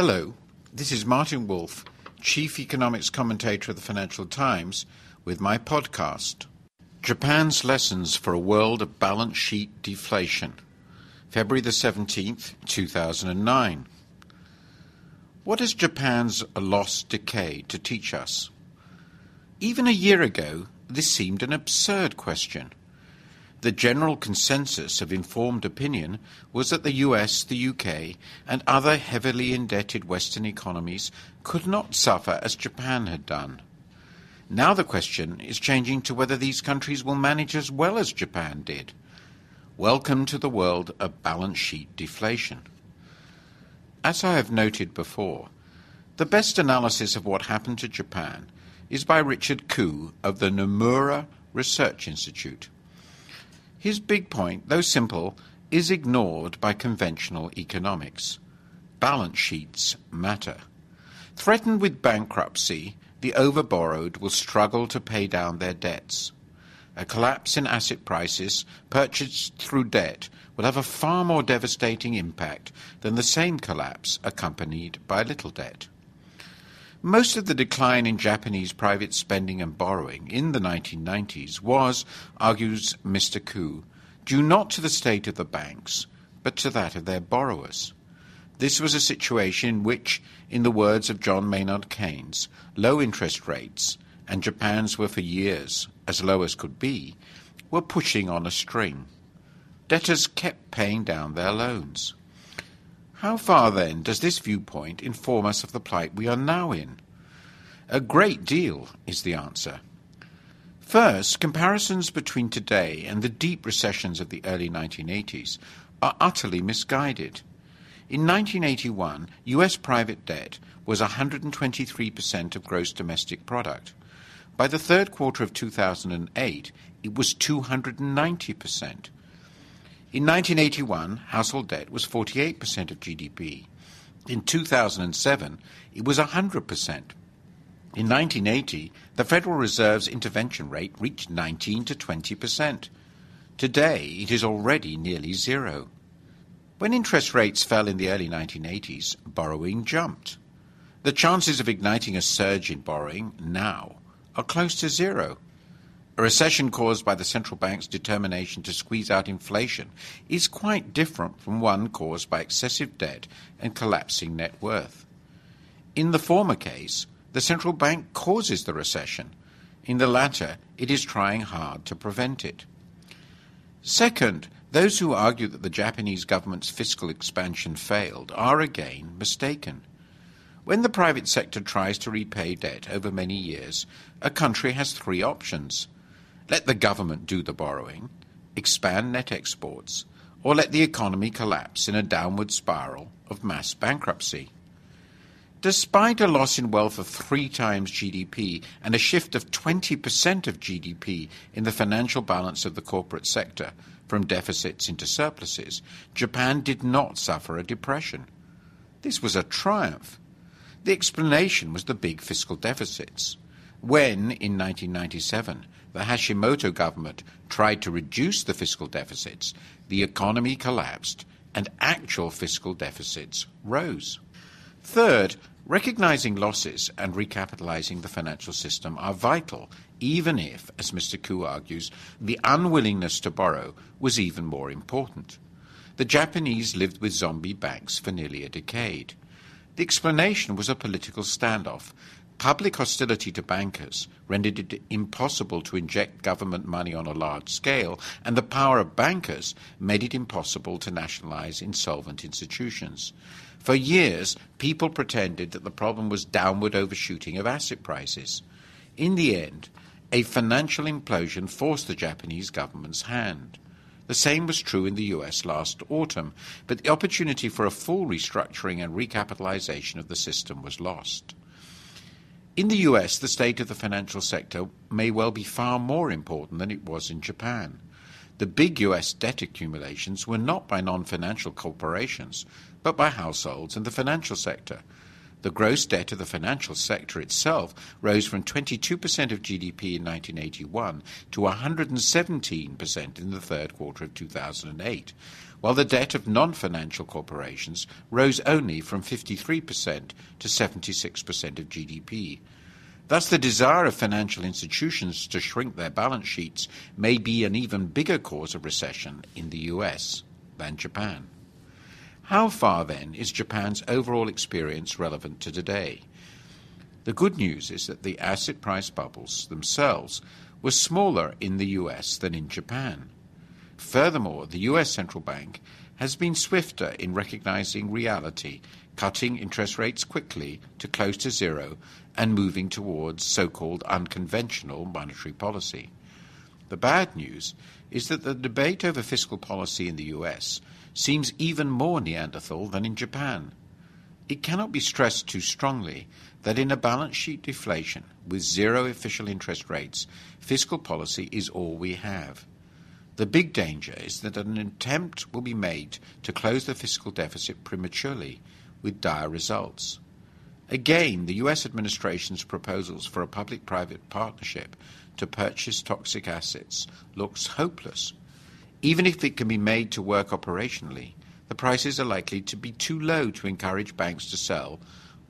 Hello, this is Martin Wolf, Chief Economics Commentator of the Financial Times, with my podcast Japan's Lessons for a World of Balance Sheet Deflation, February the 17th, 2009. What Japan's lost decay to teach us? Even a year ago, this seemed an absurd question. The general consensus of informed opinion was that the US, the UK, and other heavily indebted Western economies could not suffer as Japan had done. Now the question is changing to whether these countries will manage as well as Japan did. Welcome to the world of balance sheet deflation. As I have noted before, the best analysis of what happened to Japan is by Richard Koo of the Nomura Research Institute. His big point, though simple, is ignored by conventional economics. Balance sheets matter. Threatened with bankruptcy, the overborrowed will struggle to pay down their debts. A collapse in asset prices purchased through debt will have a far more devastating impact than the same collapse accompanied by little debt. Most of the decline in Japanese private spending and borrowing in the 1990s was, argues Mr. Koo, due not to the state of the banks, but to that of their borrowers. This was a situation in which, in the words of John Maynard Keynes, low interest rates, and Japan's were for years as low as could be, were pushing on a string. Debtors kept paying down their loans. How far, then, does this viewpoint inform us of the plight we are now in? A great deal is the answer. First, comparisons between today and the deep recessions of the early 1980s are utterly misguided. In 1981, US private debt was 123% of gross domestic product. By the third quarter of 2008, it was 290%. In 1981, household debt was 48% of GDP. In 2007, it was 100%. In 1980, the Federal Reserve's intervention rate reached 19 to 20%. Today, it is already nearly zero. When interest rates fell in the early 1980s, borrowing jumped. The chances of igniting a surge in borrowing now are close to zero. A recession caused by the central bank's determination to squeeze out inflation is quite different from one caused by excessive debt and collapsing net worth. In the former case, the central bank causes the recession. In the latter, it is trying hard to prevent it. Second, those who argue that the Japanese government's fiscal expansion failed are again mistaken. When the private sector tries to repay debt over many years, a country has three options let the government do the borrowing, expand net exports, or let the economy collapse in a downward spiral of mass bankruptcy. Despite a loss in wealth of three times GDP and a shift of 20% of GDP in the financial balance of the corporate sector from deficits into surpluses, Japan did not suffer a depression. This was a triumph. The explanation was the big fiscal deficits. When, in 1997, the Hashimoto government tried to reduce the fiscal deficits, the economy collapsed and actual fiscal deficits rose. Third, recognizing losses and recapitalizing the financial system are vital, even if, as Mr. Koo argues, the unwillingness to borrow was even more important. The Japanese lived with zombie banks for nearly a decade. The explanation was a political standoff Public hostility to bankers rendered it impossible to inject government money on a large scale, and the power of bankers made it impossible to nationalize insolvent institutions. For years, people pretended that the problem was downward overshooting of asset prices. In the end, a financial implosion forced the Japanese government's hand. The same was true in the US last autumn, but the opportunity for a full restructuring and recapitalization of the system was lost. In the US, the state of the financial sector may well be far more important than it was in Japan. The big US debt accumulations were not by non financial corporations, but by households and the financial sector. The gross debt of the financial sector itself rose from 22% of GDP in 1981 to 117% in the third quarter of 2008, while the debt of non-financial corporations rose only from 53% to 76% of GDP. Thus, the desire of financial institutions to shrink their balance sheets may be an even bigger cause of recession in the US than Japan. How far, then, is Japan's overall experience relevant to today? The good news is that the asset price bubbles themselves were smaller in the US than in Japan. Furthermore, the US central bank has been swifter in recognizing reality, cutting interest rates quickly to close to zero and moving towards so called unconventional monetary policy. The bad news is that the debate over fiscal policy in the US seems even more Neanderthal than in Japan. It cannot be stressed too strongly that in a balance sheet deflation with zero official interest rates, fiscal policy is all we have. The big danger is that an attempt will be made to close the fiscal deficit prematurely with dire results. Again, the US administration's proposals for a public private partnership to purchase toxic assets looks hopeless. Even if it can be made to work operationally, the prices are likely to be too low to encourage banks to sell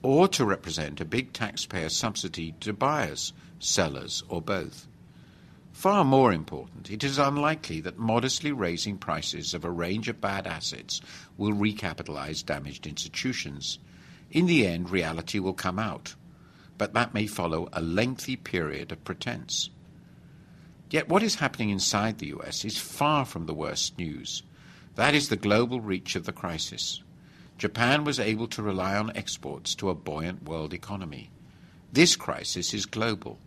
or to represent a big taxpayer subsidy to buyers, sellers, or both. Far more important, it is unlikely that modestly raising prices of a range of bad assets will recapitalize damaged institutions. In the end, reality will come out, but that may follow a lengthy period of pretense. Yet what is happening inside the US is far from the worst news. That is the global reach of the crisis. Japan was able to rely on exports to a buoyant world economy. This crisis is global.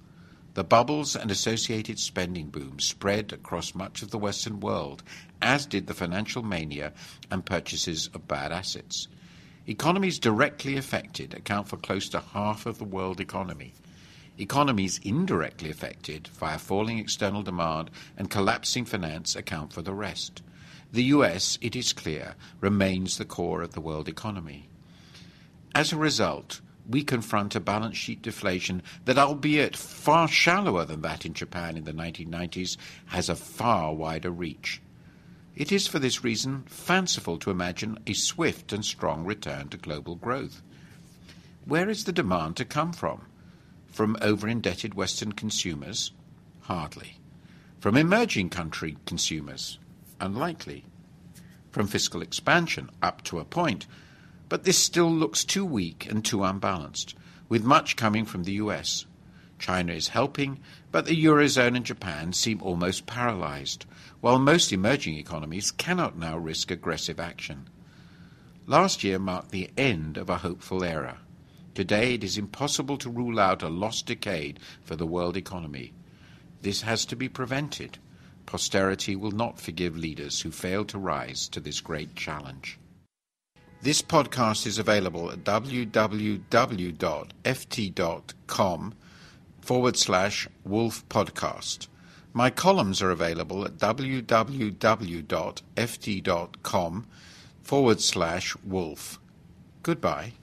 The bubbles and associated spending boom spread across much of the Western world, as did the financial mania and purchases of bad assets. Economies directly affected account for close to half of the world economy. Economies indirectly affected via falling external demand and collapsing finance account for the rest. The US, it is clear, remains the core of the world economy. As a result, we confront a balance sheet deflation that, albeit far shallower than that in Japan in the 1990s, has a far wider reach. It is for this reason fanciful to imagine a swift and strong return to global growth. Where is the demand to come from? From over indebted Western consumers? Hardly. From emerging country consumers? Unlikely. From fiscal expansion? Up to a point. But this still looks too weak and too unbalanced, with much coming from the US. China is helping, but the Eurozone and Japan seem almost paralyzed, while most emerging economies cannot now risk aggressive action. Last year marked the end of a hopeful era. Today it is impossible to rule out a lost decade for the world economy. This has to be prevented. Posterity will not forgive leaders who fail to rise to this great challenge. This podcast is available at www.ft.com forward slash wolf podcast. My columns are available at www.ft.com forward slash wolf. Goodbye.